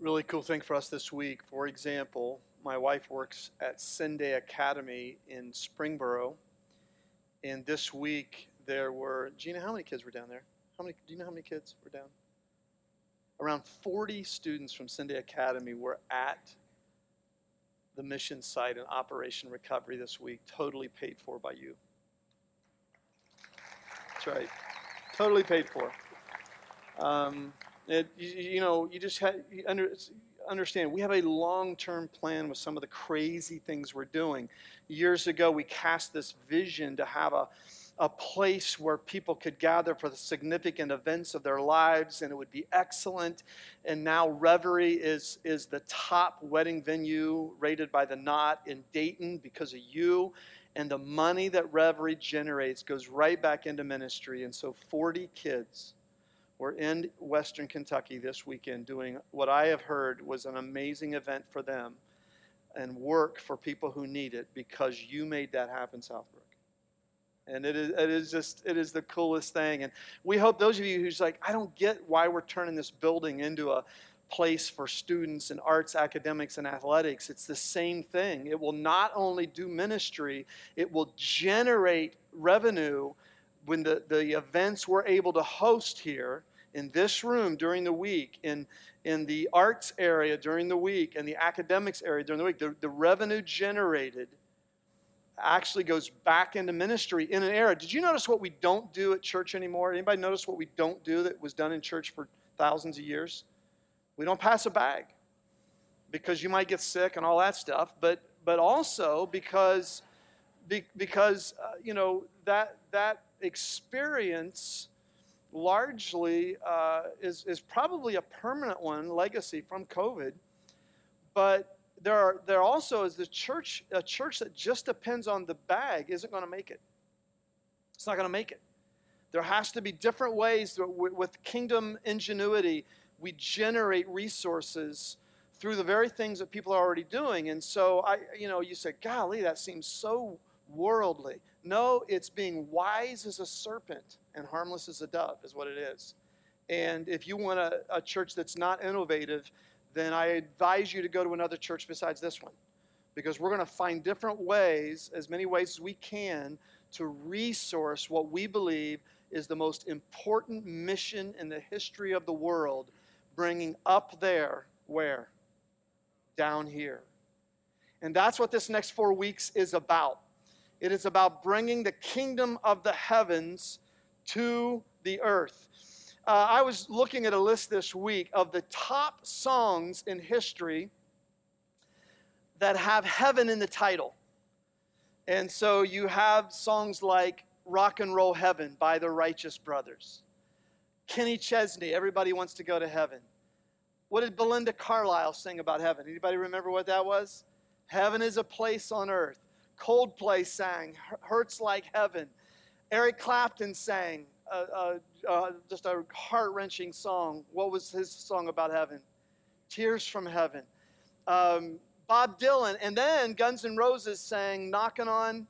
really cool thing for us this week. For example, my wife works at Sunday Academy in Springboro, and this week there were Gina. How many kids were down there? How many? Do you know how many kids were down? Around 40 students from Sunday Academy were at the mission site in Operation Recovery this week, totally paid for by you. That's right, totally paid for. Um, it, you, know, you just have, you under, understand we have a long term plan with some of the crazy things we're doing. Years ago, we cast this vision to have a, a place where people could gather for the significant events of their lives and it would be excellent. And now Reverie is, is the top wedding venue rated by the Knot in Dayton because of you. And the money that Reverie generates goes right back into ministry. And so 40 kids were in Western Kentucky this weekend doing what I have heard was an amazing event for them and work for people who need it because you made that happen, Southbrook. And it is, it is just, it is the coolest thing. And we hope those of you who's like, I don't get why we're turning this building into a place for students and arts, academics, and athletics. It's the same thing. It will not only do ministry, it will generate revenue when the, the events we're able to host here in this room during the week, in, in the arts area during the week, and the academics area during the week, the, the revenue generated actually goes back into ministry in an era. Did you notice what we don't do at church anymore? Anybody notice what we don't do that was done in church for thousands of years? We don't pass a bag because you might get sick and all that stuff, but but also because because uh, you know that that experience largely uh, is is probably a permanent one legacy from COVID, but there are there also is the church a church that just depends on the bag isn't going to make it. It's not going to make it. There has to be different ways that with kingdom ingenuity we generate resources through the very things that people are already doing. And so I you know you say golly that seems so worldly. No, it's being wise as a serpent and harmless as a dove is what it is. And if you want a, a church that's not innovative, then I advise you to go to another church besides this one. Because we're going to find different ways, as many ways as we can, to resource what we believe is the most important mission in the history of the world, bringing up there, where? Down here. And that's what this next four weeks is about. It is about bringing the kingdom of the heavens to the earth uh, I was looking at a list this week of the top songs in history that have heaven in the title. And so you have songs like Rock and Roll Heaven by the Righteous Brothers. Kenny Chesney, Everybody Wants to Go to Heaven. What did Belinda Carlisle sing about heaven? Anybody remember what that was? Heaven is a place on earth. Coldplay sang, Hurts Like Heaven. Eric Clapton sang, uh, uh, just a heart wrenching song. What was his song about heaven? Tears from Heaven. Um, Bob Dylan, and then Guns N' Roses sang Knocking on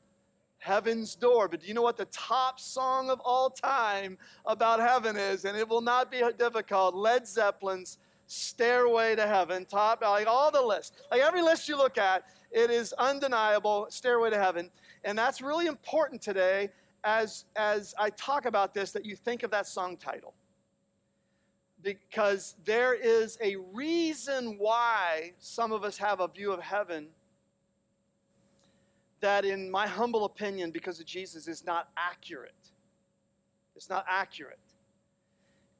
Heaven's Door. But do you know what the top song of all time about heaven is? And it will not be difficult. Led Zeppelin's Stairway to Heaven, top, like all the lists. Like every list you look at, it is undeniable, Stairway to Heaven. And that's really important today as, as I talk about this that you think of that song title. Because there is a reason why some of us have a view of heaven that, in my humble opinion, because of Jesus, is not accurate. It's not accurate.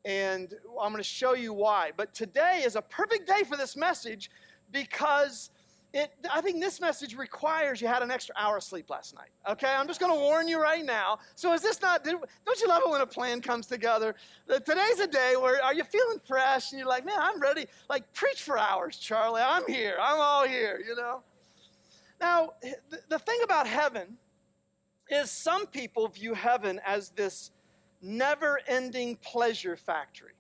And I'm going to show you why. But today is a perfect day for this message because it, I think this message requires you had an extra hour of sleep last night. Okay, I'm just going to warn you right now. So is this not? Don't you love it when a plan comes together? Today's a day where are you feeling fresh and you're like, man, I'm ready. Like preach for hours, Charlie. I'm here. I'm all here. You know. Now, the thing about heaven is some people view heaven as this never-ending pleasure factory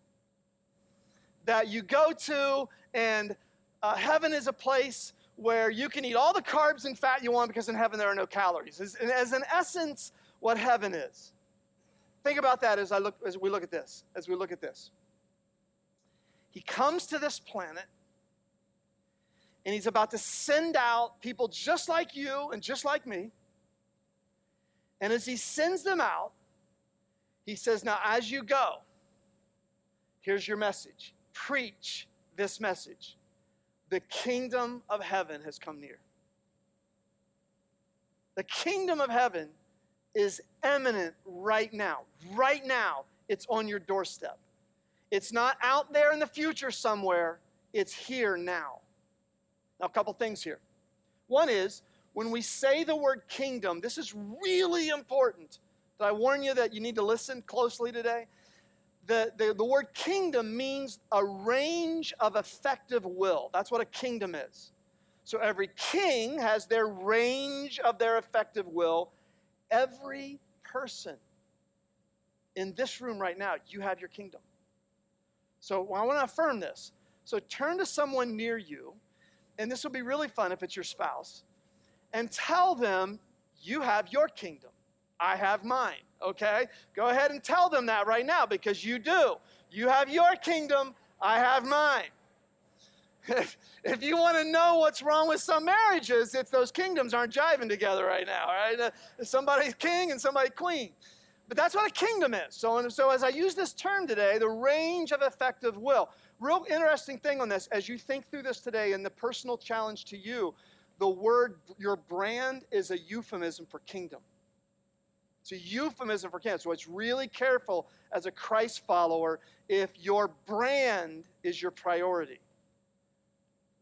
that you go to, and uh, heaven is a place where you can eat all the carbs and fat you want because in heaven there are no calories. As, as in essence, what heaven is. Think about that as I look as we look at this. As we look at this. He comes to this planet and he's about to send out people just like you and just like me. And as he sends them out, he says, Now, as you go, here's your message preach this message the kingdom of heaven has come near. The kingdom of heaven is imminent right now. Right now, it's on your doorstep. It's not out there in the future somewhere, it's here now. Now, a couple things here. One is when we say the word kingdom, this is really important. Did I warn you that you need to listen closely today? The, the, the word kingdom means a range of effective will. That's what a kingdom is. So every king has their range of their effective will. Every person in this room right now, you have your kingdom. So I want to affirm this. So turn to someone near you, and this will be really fun if it's your spouse, and tell them you have your kingdom. I have mine, okay? Go ahead and tell them that right now because you do. You have your kingdom, I have mine. if you want to know what's wrong with some marriages, it's those kingdoms aren't jiving together right now, right? Uh, somebody's king and somebody queen. But that's what a kingdom is. So, so as I use this term today, the range of effective will. Real interesting thing on this, as you think through this today and the personal challenge to you, the word, your brand is a euphemism for kingdom. It's a euphemism for cancer. So it's really careful as a Christ follower if your brand is your priority.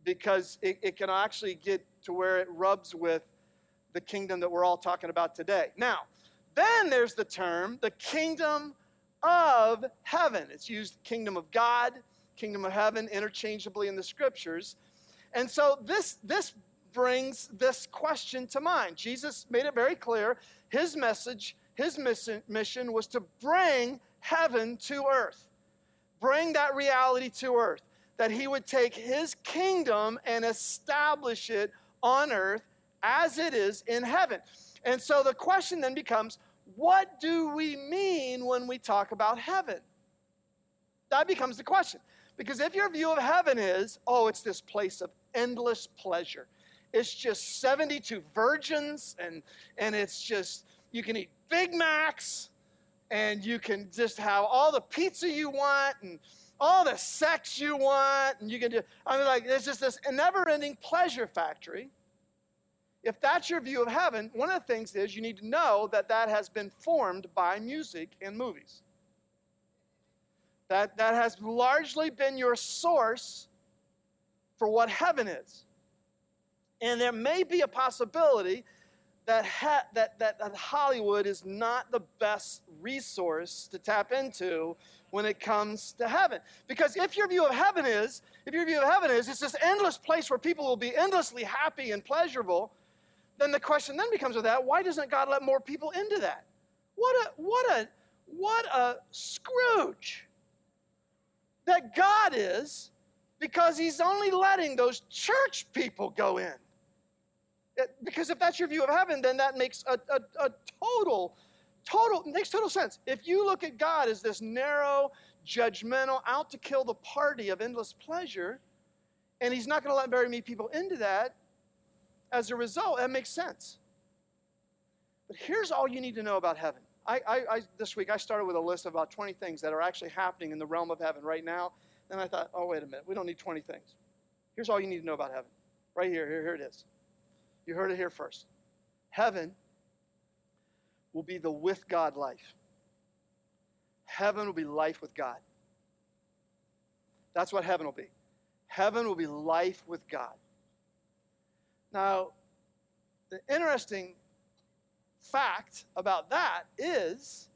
Because it, it can actually get to where it rubs with the kingdom that we're all talking about today. Now, then there's the term the kingdom of heaven. It's used kingdom of God, kingdom of heaven interchangeably in the scriptures. And so this this brings this question to mind. Jesus made it very clear his message, his mission was to bring heaven to earth. Bring that reality to earth that he would take his kingdom and establish it on earth as it is in heaven. And so the question then becomes what do we mean when we talk about heaven? That becomes the question. Because if your view of heaven is, oh, it's this place of endless pleasure, it's just 72 virgins, and, and it's just, you can eat Big Macs, and you can just have all the pizza you want, and all the sex you want, and you can do, I mean, like, it's just this never ending pleasure factory. If that's your view of heaven, one of the things is you need to know that that has been formed by music and movies. That, that has largely been your source for what heaven is. And there may be a possibility that, ha- that, that, that Hollywood is not the best resource to tap into when it comes to heaven. Because if your view of heaven is, if your view of heaven is, it's this endless place where people will be endlessly happy and pleasurable, then the question then becomes of that, why doesn't God let more people into that? What a what a what a Scrooge that God is because he's only letting those church people go in. Because if that's your view of heaven, then that makes a, a, a total, total, makes total sense. If you look at God as this narrow, judgmental, out to kill the party of endless pleasure, and he's not going to let very many people into that, as a result, that makes sense. But here's all you need to know about heaven. I, I, I, this week I started with a list of about 20 things that are actually happening in the realm of heaven right now. Then I thought, oh, wait a minute, we don't need 20 things. Here's all you need to know about heaven. Right here, here, here it is. You heard it here first. Heaven will be the with God life. Heaven will be life with God. That's what heaven will be. Heaven will be life with God. Now, the interesting fact about that is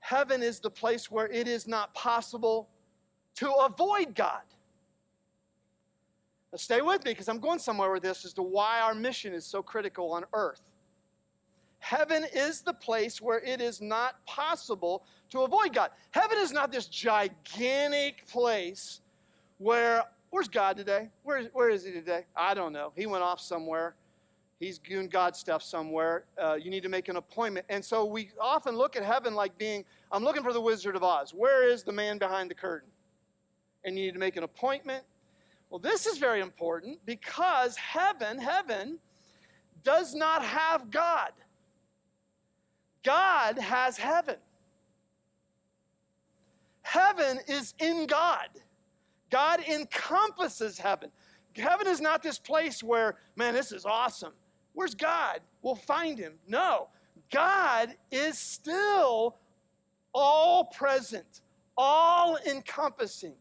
heaven is the place where it is not possible to avoid God. Now, stay with me because I'm going somewhere with this as to why our mission is so critical on earth. Heaven is the place where it is not possible to avoid God. Heaven is not this gigantic place where, where's God today? Where, where is he today? I don't know. He went off somewhere. He's doing God stuff somewhere. Uh, you need to make an appointment. And so we often look at heaven like being, I'm looking for the Wizard of Oz. Where is the man behind the curtain? And you need to make an appointment Well, this is very important because heaven, heaven, does not have God. God has heaven. Heaven is in God. God encompasses heaven. Heaven is not this place where, man, this is awesome. Where's God? We'll find him. No, God is still all present, all encompassing,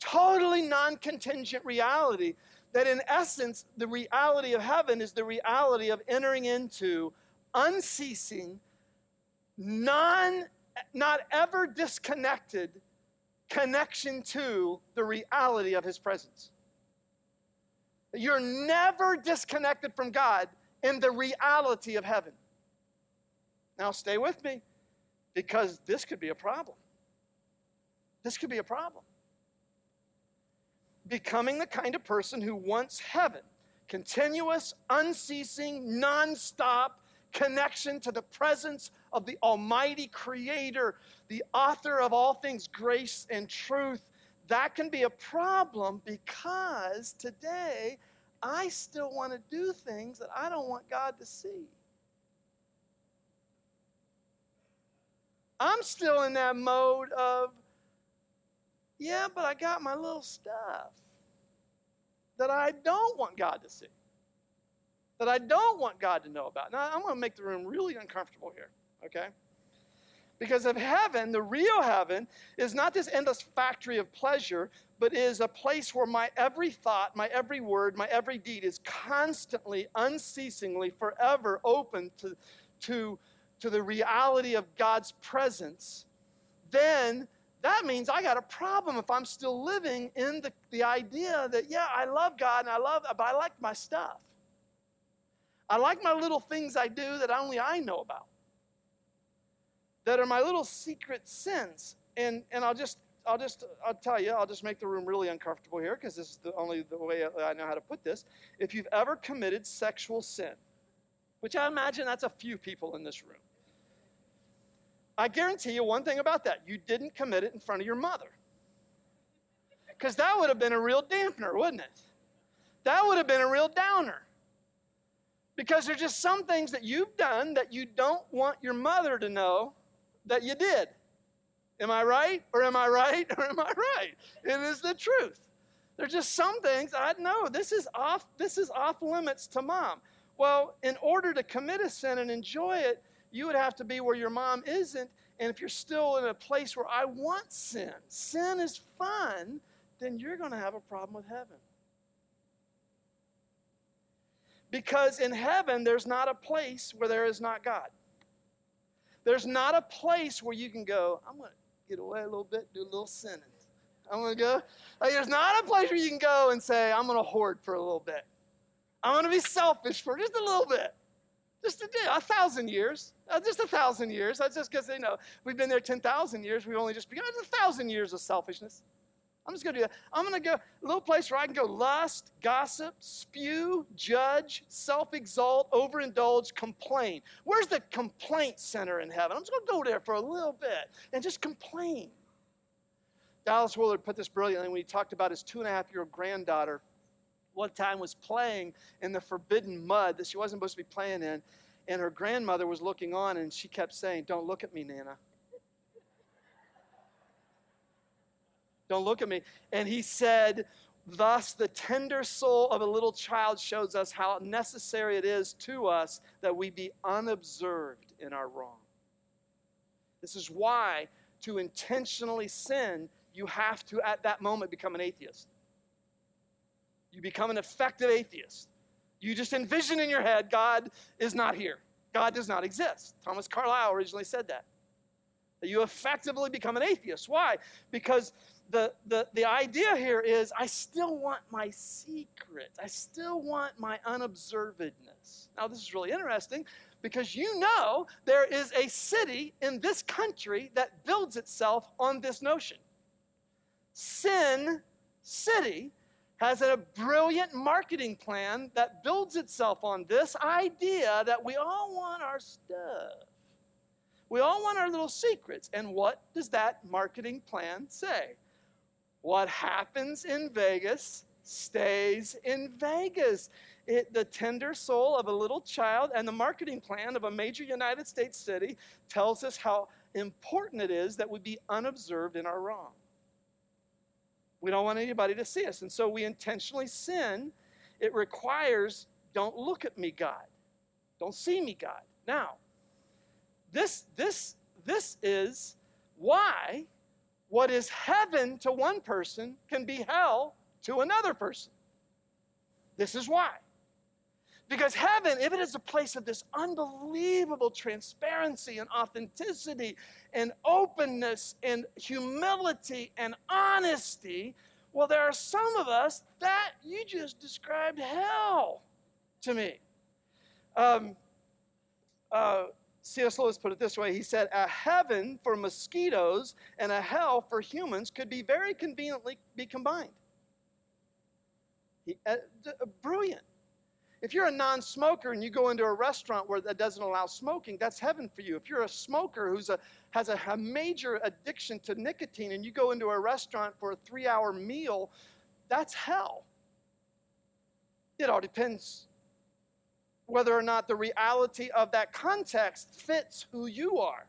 totally non contingent reality. That in essence, the reality of heaven is the reality of entering into unceasing, non, not ever disconnected connection to the reality of his presence. You're never disconnected from God in the reality of heaven. Now, stay with me because this could be a problem. This could be a problem. Becoming the kind of person who wants heaven, continuous, unceasing, nonstop connection to the presence of the Almighty Creator, the author of all things grace and truth, that can be a problem because today I still want to do things that I don't want God to see. I'm still in that mode of, yeah, but I got my little stuff that I don't want God to see, that I don't want God to know about. Now, I'm going to make the room really uncomfortable here, okay? Because of heaven, the real heaven, is not this endless factory of pleasure, but is a place where my every thought, my every word, my every deed is constantly, unceasingly, forever open to, to to the reality of God's presence, then that means I got a problem if I'm still living in the, the idea that, yeah, I love God and I love, but I like my stuff. I like my little things I do that only I know about, that are my little secret sins. And, and I'll just, I'll just, I'll tell you, I'll just make the room really uncomfortable here because this is the only the way I know how to put this. If you've ever committed sexual sin, which I imagine that's a few people in this room. I guarantee you one thing about that you didn't commit it in front of your mother. Because that would have been a real dampener, wouldn't it? That would have been a real downer. Because there's just some things that you've done that you don't want your mother to know that you did. Am I right? Or am I right? Or am I right? It is the truth. There's just some things I know this is off, this is off limits to mom. Well, in order to commit a sin and enjoy it, you would have to be where your mom isn't. And if you're still in a place where I want sin, sin is fun, then you're going to have a problem with heaven. Because in heaven, there's not a place where there is not God. There's not a place where you can go, I'm going to get away a little bit, do a little sinning. I'm going to go. Like, there's not a place where you can go and say, I'm going to hoard for a little bit. I'm going to be selfish for just a little bit. Just a, a thousand years. Uh, just a thousand years. That's just because, you know, we've been there 10,000 years. We've only just begun. It's a thousand years of selfishness. I'm just going to do that. I'm going to go a little place where I can go lust, gossip, spew, judge, self exalt, overindulge, complain. Where's the complaint center in heaven? I'm just going to go there for a little bit and just complain. Dallas Willard put this brilliantly when he talked about his two and a half year old granddaughter one time was playing in the forbidden mud that she wasn't supposed to be playing in, and her grandmother was looking on, and she kept saying, Don't look at me, Nana. Don't look at me. And he said, Thus, the tender soul of a little child shows us how necessary it is to us that we be unobserved in our wrong. This is why, to intentionally sin, you have to, at that moment, become an atheist. You become an effective atheist. You just envision in your head God is not here. God does not exist. Thomas Carlyle originally said that. That you effectively become an atheist. Why? Because the, the, the idea here is I still want my secret. I still want my unobservedness. Now, this is really interesting because you know there is a city in this country that builds itself on this notion. Sin City has a brilliant marketing plan that builds itself on this idea that we all want our stuff. We all want our little secrets. And what does that marketing plan say? What happens in Vegas stays in Vegas. It, the tender soul of a little child and the marketing plan of a major United States city tells us how important it is that we be unobserved in our wrong. We don't want anybody to see us. And so we intentionally sin. It requires, don't look at me, God. Don't see me, God. Now, this, this, this is why what is heaven to one person can be hell to another person. This is why. Because heaven, if it is a place of this unbelievable transparency and authenticity and openness and humility and honesty, well, there are some of us that you just described hell to me. Um, uh, C.S. Lewis put it this way He said, A heaven for mosquitoes and a hell for humans could be very conveniently be combined. He, uh, brilliant. If you're a non smoker and you go into a restaurant where that doesn't allow smoking, that's heaven for you. If you're a smoker who has a, a major addiction to nicotine and you go into a restaurant for a three hour meal, that's hell. It all depends whether or not the reality of that context fits who you are.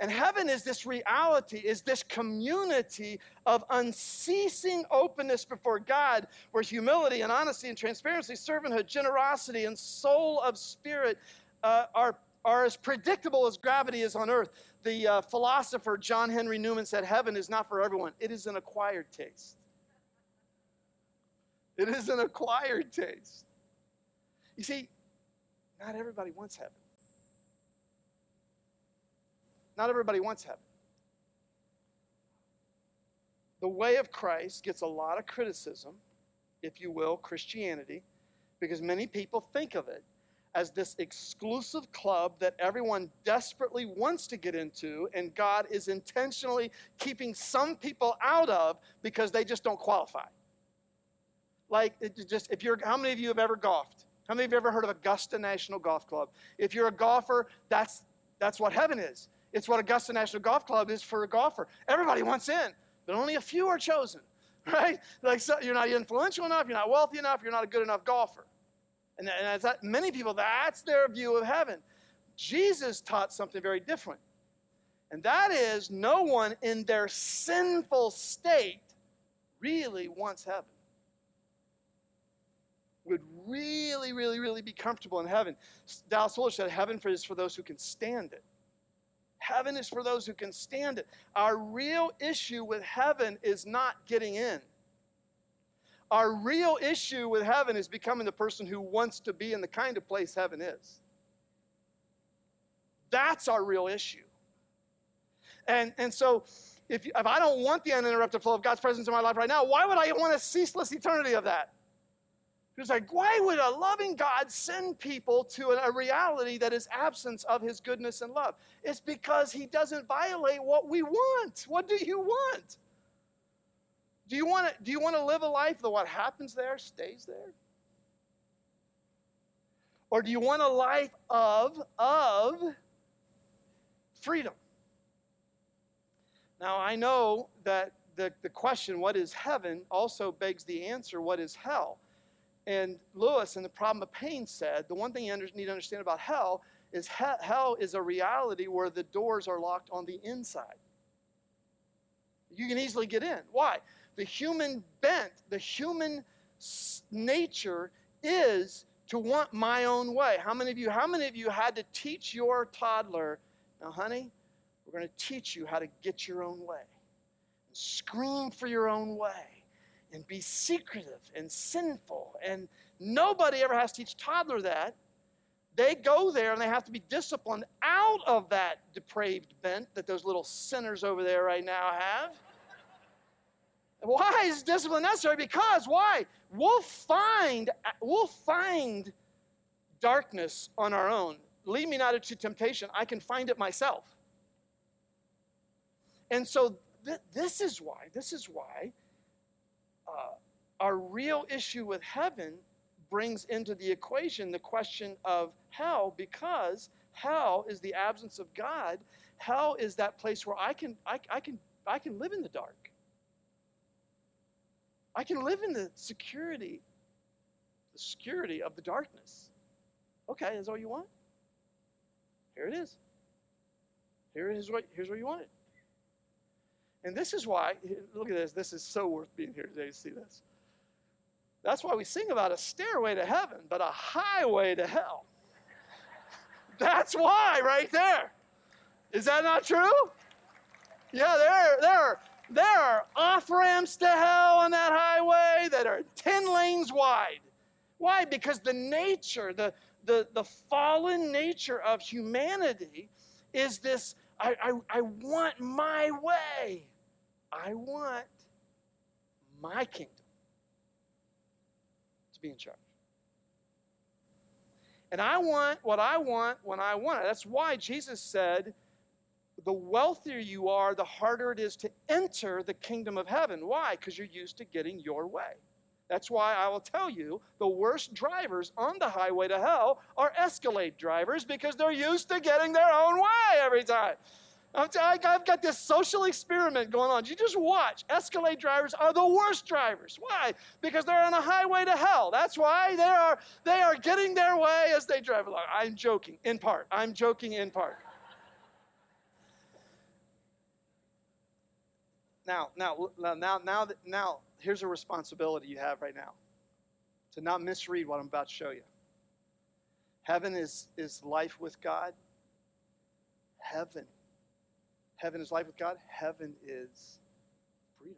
And heaven is this reality, is this community of unceasing openness before God, where humility and honesty and transparency, servanthood, generosity, and soul of spirit uh, are, are as predictable as gravity is on earth. The uh, philosopher John Henry Newman said, Heaven is not for everyone, it is an acquired taste. It is an acquired taste. You see, not everybody wants heaven. Not everybody wants heaven. The way of Christ gets a lot of criticism, if you will, Christianity, because many people think of it as this exclusive club that everyone desperately wants to get into, and God is intentionally keeping some people out of because they just don't qualify. Like, just if you're, how many of you have ever golfed? How many of you have ever heard of Augusta National Golf Club? If you're a golfer, that's, that's what heaven is. It's what Augusta National Golf Club is for a golfer. Everybody wants in, but only a few are chosen, right? Like so you're not influential enough, you're not wealthy enough, you're not a good enough golfer. And, and that, many people, that's their view of heaven. Jesus taught something very different. And that is, no one in their sinful state really wants heaven. Would really, really, really be comfortable in heaven. Dallas Willard said, Heaven is for those who can stand it. Heaven is for those who can stand it. Our real issue with heaven is not getting in. Our real issue with heaven is becoming the person who wants to be in the kind of place heaven is. That's our real issue. And, and so, if, if I don't want the uninterrupted flow of God's presence in my life right now, why would I want a ceaseless eternity of that? It's like, why would a loving God send people to a reality that is absence of his goodness and love? It's because he doesn't violate what we want. What do you want? Do you want to, do you want to live a life that what happens there stays there? Or do you want a life of, of freedom? Now, I know that the, the question, what is heaven, also begs the answer, what is hell? And Lewis, in The Problem of Pain, said the one thing you need to understand about hell is he- hell is a reality where the doors are locked on the inside. You can easily get in. Why? The human bent, the human nature is to want my own way. How many of you, how many of you had to teach your toddler, now honey, we're going to teach you how to get your own way. Scream for your own way and be secretive and sinful. And nobody ever has to teach toddler that. They go there and they have to be disciplined out of that depraved bent that those little sinners over there right now have. Why is discipline necessary? Because why? We'll find we'll find darkness on our own. Lead me not into temptation. I can find it myself. And so th- this is why. This is why uh, our real issue with heaven brings into the equation the question of hell because hell is the absence of God. Hell is that place where I can, I, I can, I can live in the dark. I can live in the security, the security of the darkness. Okay, is all you want? Here it is. Here is what here's what you want. And this is why, look at this, this is so worth being here today to see this. That's why we sing about a stairway to heaven, but a highway to hell. That's why, right there. Is that not true? Yeah, there, there, there are off ramps to hell on that highway that are 10 lanes wide. Why? Because the nature, the, the, the fallen nature of humanity is this I, I, I want my way. I want my kingdom to be in charge. And I want what I want when I want it. That's why Jesus said, the wealthier you are, the harder it is to enter the kingdom of heaven. Why? Because you're used to getting your way. That's why I will tell you the worst drivers on the highway to hell are Escalade drivers because they're used to getting their own way every time. I've got this social experiment going on. You just watch. Escalade drivers are the worst drivers. Why? Because they're on a highway to hell. That's why they are they are getting their way as they drive along. I'm joking in part. I'm joking in part. Now, now, now, now, now, here's a responsibility you have right now to not misread what I'm about to show you. Heaven is, is life with God. Heaven Heaven is life with God, heaven is freedom.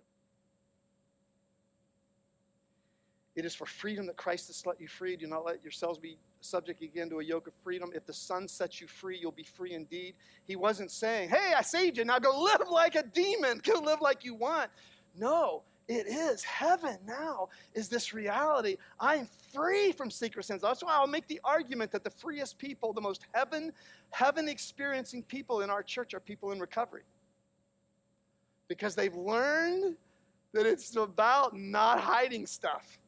It is for freedom that Christ has let you free. Do not let yourselves be subject again to a yoke of freedom. If the Son sets you free, you'll be free indeed. He wasn't saying, Hey, I saved you. Now go live like a demon. Go live like you want. No, it is heaven now is this reality i'm free from secret sins that's why i'll make the argument that the freest people the most heaven heaven experiencing people in our church are people in recovery because they've learned that it's about not hiding stuff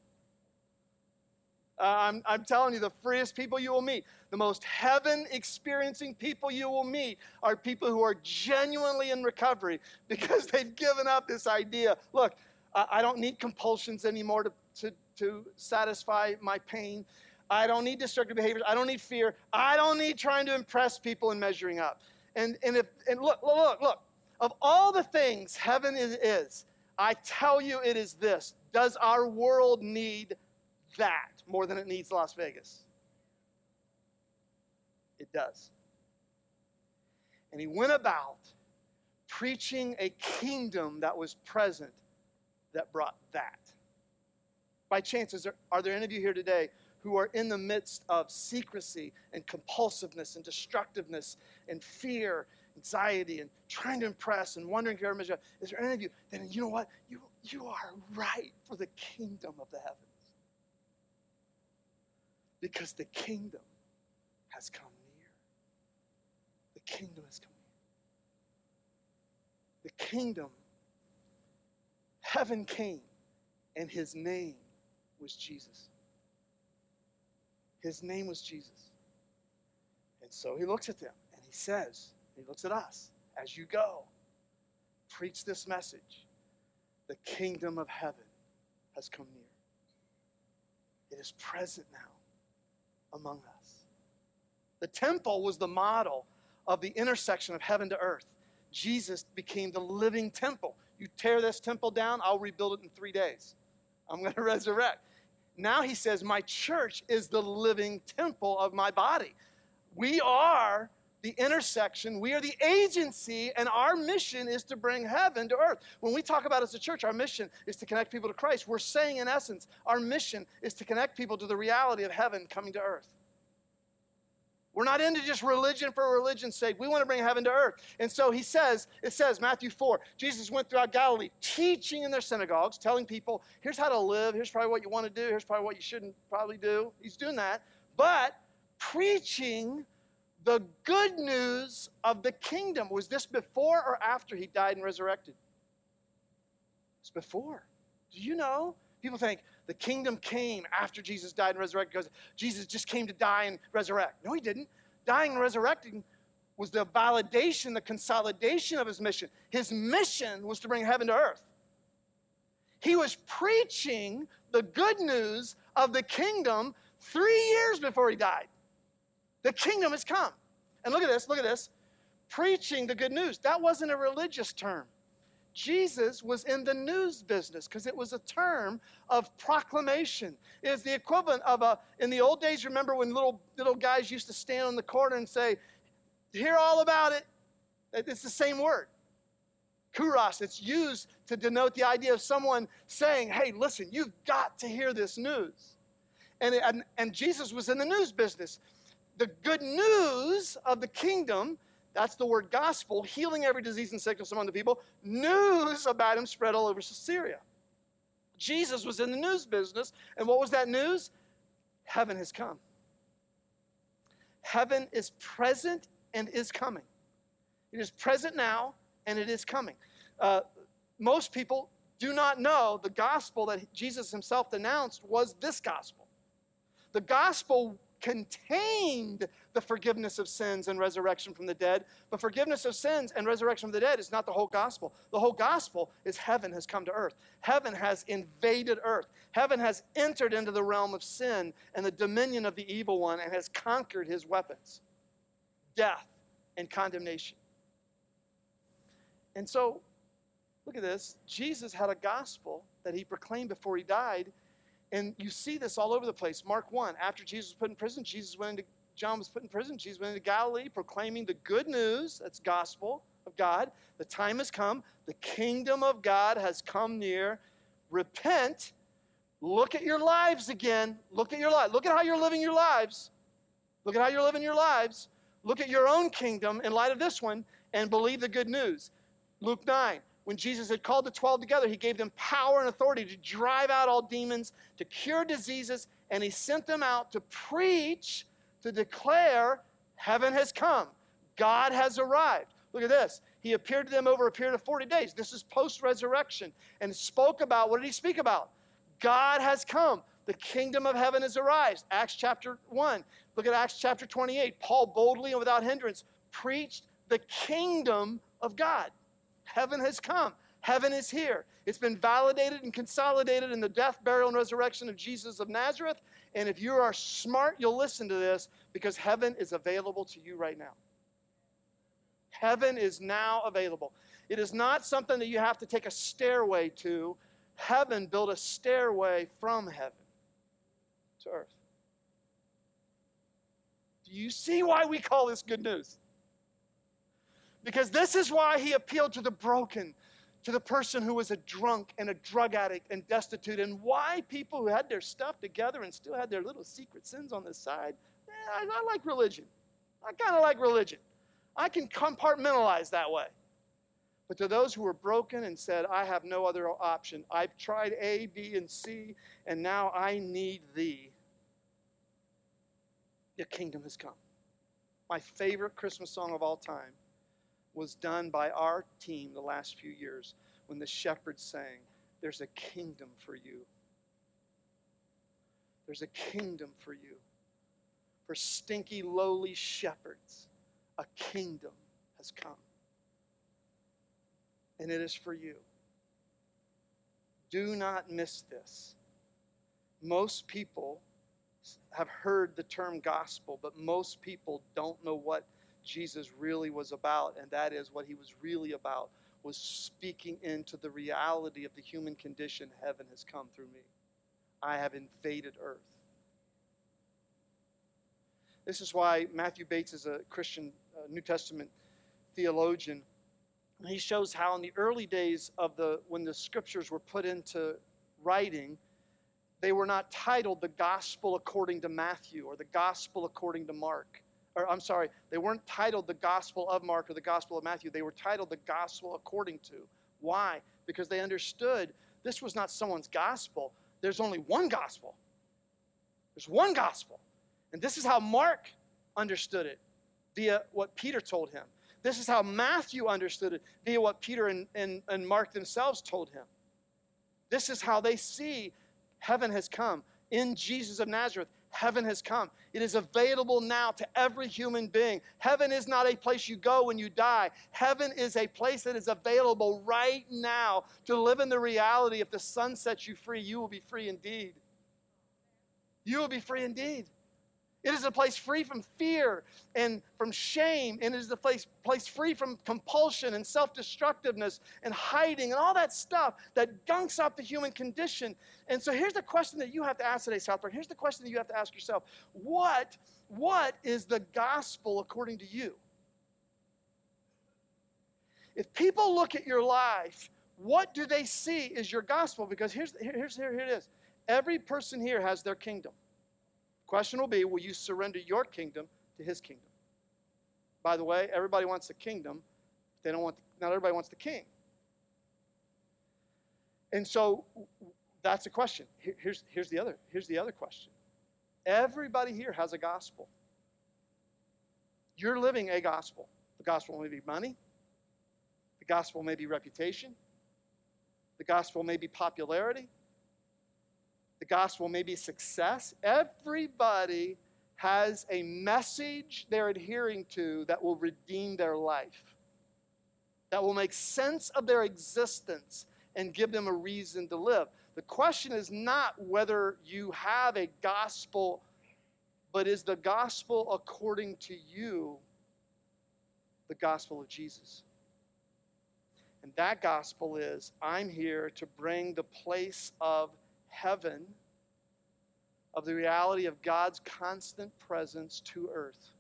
uh, I'm, I'm telling you, the freest people you will meet, the most heaven experiencing people you will meet are people who are genuinely in recovery because they've given up this idea. Look, I don't need compulsions anymore to, to, to satisfy my pain. I don't need destructive behaviors. I don't need fear. I don't need trying to impress people and measuring up. And, and, if, and look, look, look. Of all the things heaven is, is, I tell you it is this. Does our world need that more than it needs Las Vegas? It does. And he went about preaching a kingdom that was present that brought that. By chance, there, are there any of you here today who are in the midst of secrecy and compulsiveness and destructiveness and fear, anxiety, and trying to impress and wondering if you're Is there any of you? Then you know what? You, you are right for the kingdom of the heavens. Because the kingdom has come near. The kingdom has come near. The kingdom heaven came, and his name was Jesus. His name was Jesus. And so he looks at them and he says, he looks at us, as you go, preach this message. The kingdom of heaven has come near. It is present now among us. The temple was the model of the intersection of heaven to earth. Jesus became the living temple. You tear this temple down, I'll rebuild it in three days. I'm going to resurrect. Now he says, My church is the living temple of my body. We are the intersection, we are the agency, and our mission is to bring heaven to earth. When we talk about as a church, our mission is to connect people to Christ. We're saying, in essence, our mission is to connect people to the reality of heaven coming to earth. We're not into just religion for religion's sake. We want to bring heaven to earth. And so he says, it says, Matthew 4, Jesus went throughout Galilee, teaching in their synagogues, telling people, here's how to live, here's probably what you want to do, here's probably what you shouldn't probably do. He's doing that. But preaching the good news of the kingdom. Was this before or after he died and resurrected? It's before. Do you know? People think, the kingdom came after Jesus died and resurrected because Jesus just came to die and resurrect. No, he didn't. Dying and resurrecting was the validation, the consolidation of his mission. His mission was to bring heaven to earth. He was preaching the good news of the kingdom three years before he died. The kingdom has come. And look at this, look at this. Preaching the good news. That wasn't a religious term. Jesus was in the news business because it was a term of proclamation. It is the equivalent of a, in the old days, remember when little, little guys used to stand on the corner and say, Hear all about it? It's the same word. Kuros, it's used to denote the idea of someone saying, Hey, listen, you've got to hear this news. And, and, and Jesus was in the news business. The good news of the kingdom that's the word gospel, healing every disease and sickness among the people. News about him spread all over Syria. Jesus was in the news business, and what was that news? Heaven has come. Heaven is present and is coming. It is present now, and it is coming. Uh, most people do not know the gospel that Jesus himself denounced was this gospel. The gospel contained the forgiveness of sins and resurrection from the dead. But forgiveness of sins and resurrection from the dead is not the whole gospel. The whole gospel is heaven has come to earth. Heaven has invaded earth. Heaven has entered into the realm of sin and the dominion of the evil one and has conquered his weapons death and condemnation. And so, look at this Jesus had a gospel that he proclaimed before he died and you see this all over the place. Mark 1, after Jesus was put in prison, Jesus went into, John was put in prison, Jesus went into Galilee proclaiming the good news, that's gospel of God. The time has come, the kingdom of God has come near. Repent, look at your lives again. Look at your life. Look at how you're living your lives. Look at how you're living your lives. Look at your own kingdom in light of this one and believe the good news. Luke 9, when Jesus had called the 12 together, he gave them power and authority to drive out all demons, to cure diseases, and he sent them out to preach, to declare, heaven has come, God has arrived. Look at this. He appeared to them over a period of 40 days. This is post resurrection. And spoke about, what did he speak about? God has come. The kingdom of heaven has arrived. Acts chapter 1. Look at Acts chapter 28. Paul boldly and without hindrance preached the kingdom of God. Heaven has come. Heaven is here. It's been validated and consolidated in the death, burial, and resurrection of Jesus of Nazareth. And if you are smart, you'll listen to this because heaven is available to you right now. Heaven is now available. It is not something that you have to take a stairway to. Heaven built a stairway from heaven to earth. Do you see why we call this good news? Because this is why he appealed to the broken, to the person who was a drunk and a drug addict and destitute, and why people who had their stuff together and still had their little secret sins on the side. Eh, I, I like religion. I kind of like religion. I can compartmentalize that way. But to those who were broken and said, I have no other option, I've tried A, B, and C, and now I need thee, the kingdom has come. My favorite Christmas song of all time was done by our team the last few years when the shepherds sang, There's a kingdom for you. There's a kingdom for you. For stinky, lowly shepherds, a kingdom has come. And it is for you. Do not miss this. Most people have heard the term gospel, but most people don't know what Jesus really was about, and that is what he was really about was speaking into the reality of the human condition. Heaven has come through me. I have invaded earth. This is why Matthew Bates is a Christian uh, New Testament theologian. He shows how in the early days of the when the scriptures were put into writing, they were not titled the gospel according to Matthew or the gospel according to Mark or I'm sorry, they weren't titled the Gospel of Mark or the Gospel of Matthew. They were titled the Gospel according to. Why? Because they understood this was not someone's gospel. There's only one gospel. There's one gospel. And this is how Mark understood it via what Peter told him. This is how Matthew understood it via what Peter and, and, and Mark themselves told him. This is how they see heaven has come in Jesus of Nazareth heaven has come. It is available now to every human being. Heaven is not a place you go when you die. Heaven is a place that is available right now to live in the reality. If the sun sets you free, you will be free indeed. You will be free indeed. It is a place free from fear and from shame, and it is a place, place free from compulsion and self destructiveness and hiding and all that stuff that gunks up the human condition. And so here's the question that you have to ask today, Southbrook. Here's the question that you have to ask yourself What, what is the gospel according to you? If people look at your life, what do they see is your gospel? Because here's, here's here, here it is. Every person here has their kingdom. Question will be Will you surrender your kingdom to his kingdom? By the way, everybody wants the kingdom. They don't want, the, not everybody wants the king. And so that's a question. Here's, here's, the other, here's the other question. Everybody here has a gospel. You're living a gospel. The gospel may be money, the gospel may be reputation, the gospel may be popularity, the gospel may be success. Everybody has a message they're adhering to that will redeem their life, that will make sense of their existence and give them a reason to live. The question is not whether you have a gospel, but is the gospel according to you the gospel of Jesus? And that gospel is I'm here to bring the place of heaven, of the reality of God's constant presence to earth.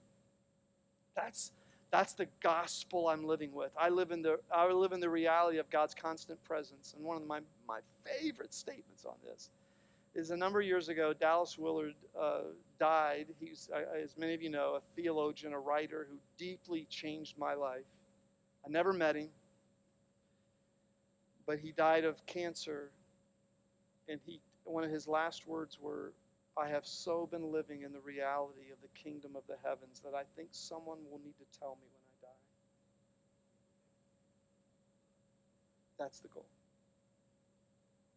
That's, that's the gospel I'm living with. I live, in the, I live in the reality of God's constant presence. And one of my, my favorite statements on this is a number of years ago, Dallas Willard uh, died. He's, uh, as many of you know, a theologian, a writer who deeply changed my life. I never met him, but he died of cancer and he one of his last words were, I have so been living in the reality of the kingdom of the heavens that I think someone will need to tell me when I die. That's the goal.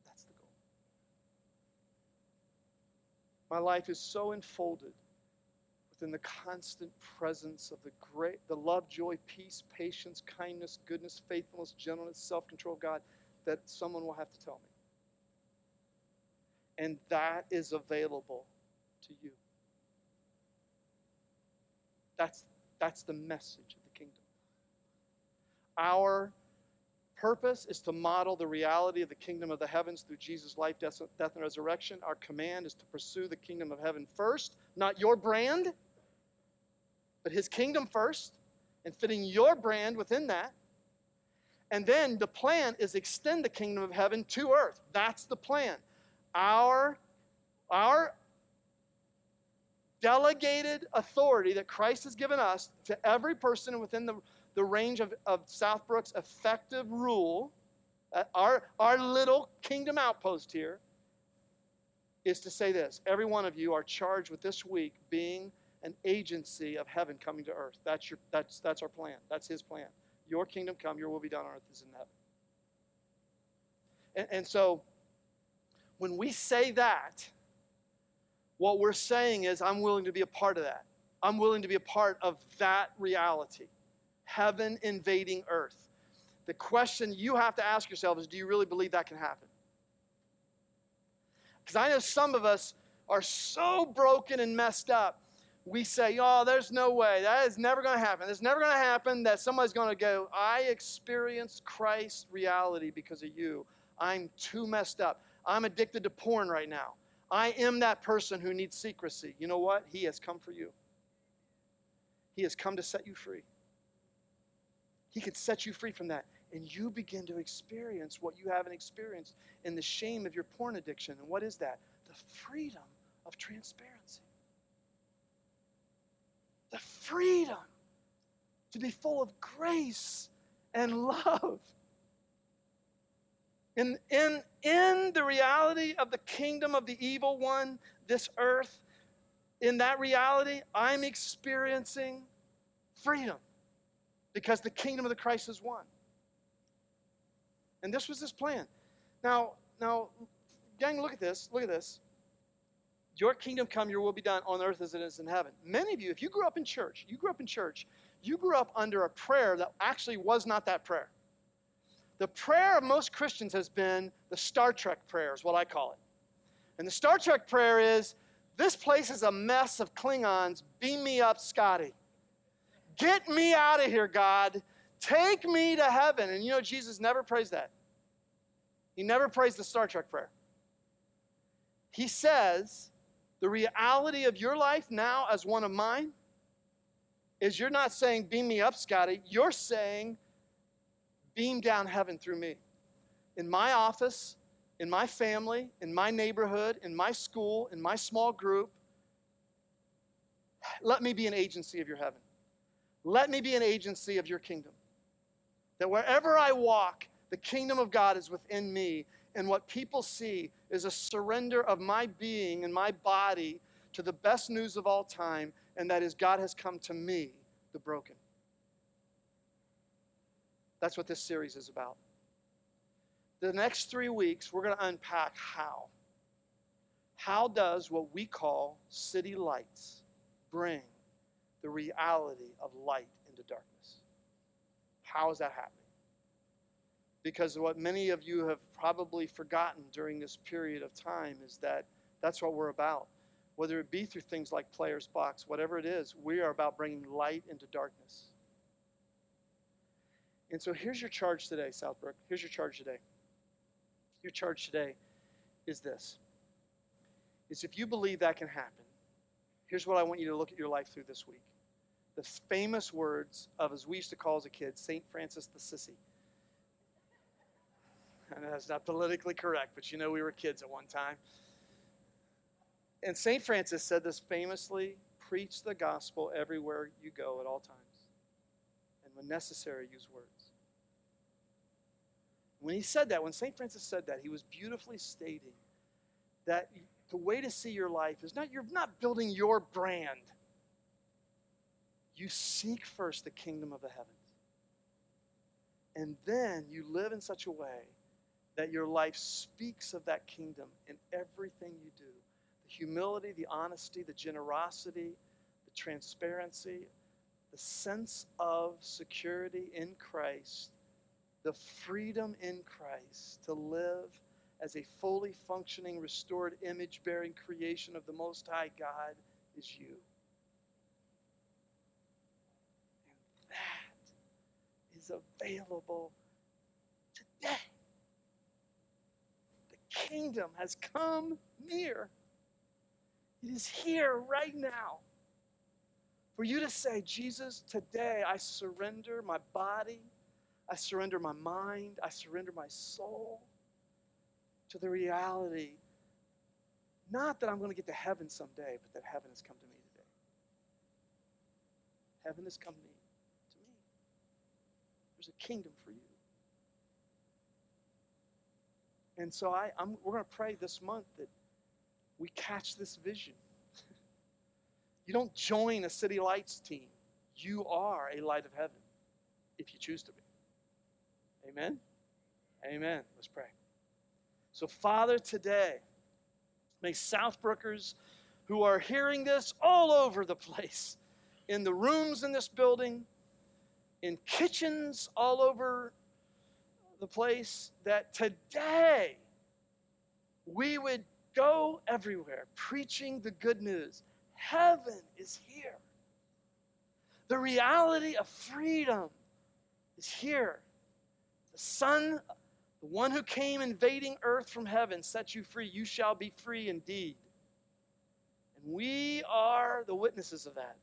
That's the goal. My life is so enfolded within the constant presence of the great the love, joy, peace, patience, kindness, goodness, faithfulness, gentleness, self-control of God that someone will have to tell me and that is available to you. That's, that's the message of the kingdom. Our purpose is to model the reality of the kingdom of the heavens through Jesus' life, death, death, and resurrection. Our command is to pursue the kingdom of heaven first, not your brand, but his kingdom first, and fitting your brand within that. And then the plan is extend the kingdom of heaven to earth. That's the plan our, our delegated authority that Christ has given us to every person within the, the range of, of Southbrook's effective rule, uh, our, our little kingdom outpost here, is to say this every one of you are charged with this week being an agency of heaven coming to earth. That's, your, that's, that's our plan. That's his plan. Your kingdom come, your will be done on earth as in heaven. And, and so, when we say that, what we're saying is, I'm willing to be a part of that. I'm willing to be a part of that reality. Heaven invading earth. The question you have to ask yourself is do you really believe that can happen? Because I know some of us are so broken and messed up. We say, oh, there's no way. That is never going to happen. It's never going to happen that somebody's going to go, I experienced Christ's reality because of you. I'm too messed up. I'm addicted to porn right now. I am that person who needs secrecy. You know what? He has come for you. He has come to set you free. He can set you free from that. And you begin to experience what you haven't experienced in the shame of your porn addiction. And what is that? The freedom of transparency. The freedom to be full of grace and love in, in, in the reality of the kingdom of the evil one, this earth, in that reality, I'm experiencing freedom because the kingdom of the Christ is won. And this was his plan. Now, now, gang, look at this. Look at this. Your kingdom come, your will be done on earth as it is in heaven. Many of you, if you grew up in church, you grew up in church, you grew up under a prayer that actually was not that prayer. The prayer of most Christians has been the Star Trek prayer, is what I call it. And the Star Trek prayer is this place is a mess of Klingons. Beam me up, Scotty. Get me out of here, God. Take me to heaven. And you know, Jesus never prays that. He never prays the Star Trek prayer. He says, the reality of your life now as one of mine is you're not saying, beam me up, Scotty. You're saying, beam down heaven through me. In my office, in my family, in my neighborhood, in my school, in my small group, let me be an agency of your heaven. Let me be an agency of your kingdom. That wherever I walk, the kingdom of God is within me, and what people see is a surrender of my being and my body to the best news of all time, and that is God has come to me, the broken. That's what this series is about. The next three weeks, we're going to unpack how. How does what we call city lights bring the reality of light into darkness? How is that happening? Because what many of you have probably forgotten during this period of time is that that's what we're about. Whether it be through things like Players Box, whatever it is, we are about bringing light into darkness. And so here's your charge today, Southbrook. Here's your charge today. Your charge today is this. Is if you believe that can happen, here's what I want you to look at your life through this week. The famous words of, as we used to call as a kid, St. Francis the Sissy. Know that's not politically correct, but you know we were kids at one time. And St. Francis said this famously preach the gospel everywhere you go at all times. And when necessary, use words. When he said that, when St. Francis said that, he was beautifully stating that the way to see your life is not you're not building your brand. You seek first the kingdom of the heavens. And then you live in such a way that your life speaks of that kingdom in everything you do the humility, the honesty, the generosity, the transparency, the sense of security in Christ, the freedom in Christ to live as a fully functioning, restored, image bearing creation of the Most High God is you. And that is available today The kingdom has come near. It is here right now. For you to say, Jesus, today I surrender my body, I surrender my mind, I surrender my soul to the reality, not that I'm going to get to heaven someday, but that heaven has come to me today. Heaven has come to me. To me. There's a kingdom for you. And so I, I'm, we're going to pray this month that we catch this vision. you don't join a City Lights team. You are a light of heaven if you choose to be. Amen? Amen. Let's pray. So, Father, today, may Southbrookers who are hearing this all over the place, in the rooms in this building, in kitchens all over the place that today we would go everywhere preaching the good news. Heaven is here. The reality of freedom is here. The Son, the one who came invading earth from heaven, set you free. You shall be free indeed. And we are the witnesses of that.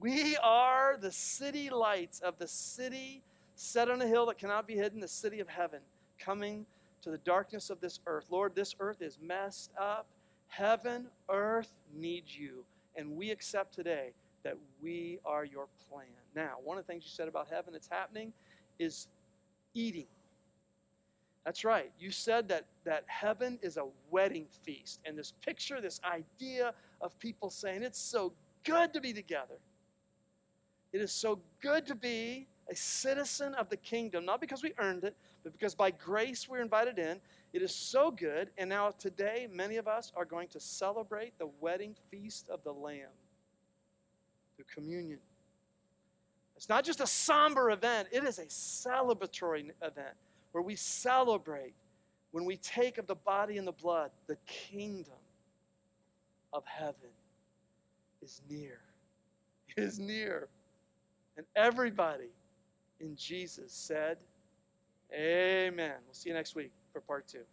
We are the city lights of the city set on a hill that cannot be hidden, the city of heaven, coming to the darkness of this earth. Lord, this earth is messed up. Heaven, earth needs you. And we accept today that we are your plan. Now, one of the things you said about heaven that's happening is eating. That's right. You said that, that heaven is a wedding feast. And this picture, this idea of people saying, it's so good to be together. It is so good to be a citizen of the kingdom, not because we earned it, but because by grace we're invited in. It is so good. And now, today, many of us are going to celebrate the wedding feast of the Lamb through communion. It's not just a somber event, it is a celebratory event where we celebrate when we take of the body and the blood, the kingdom of heaven is near. It is near. And everybody in Jesus said, Amen. We'll see you next week for part two.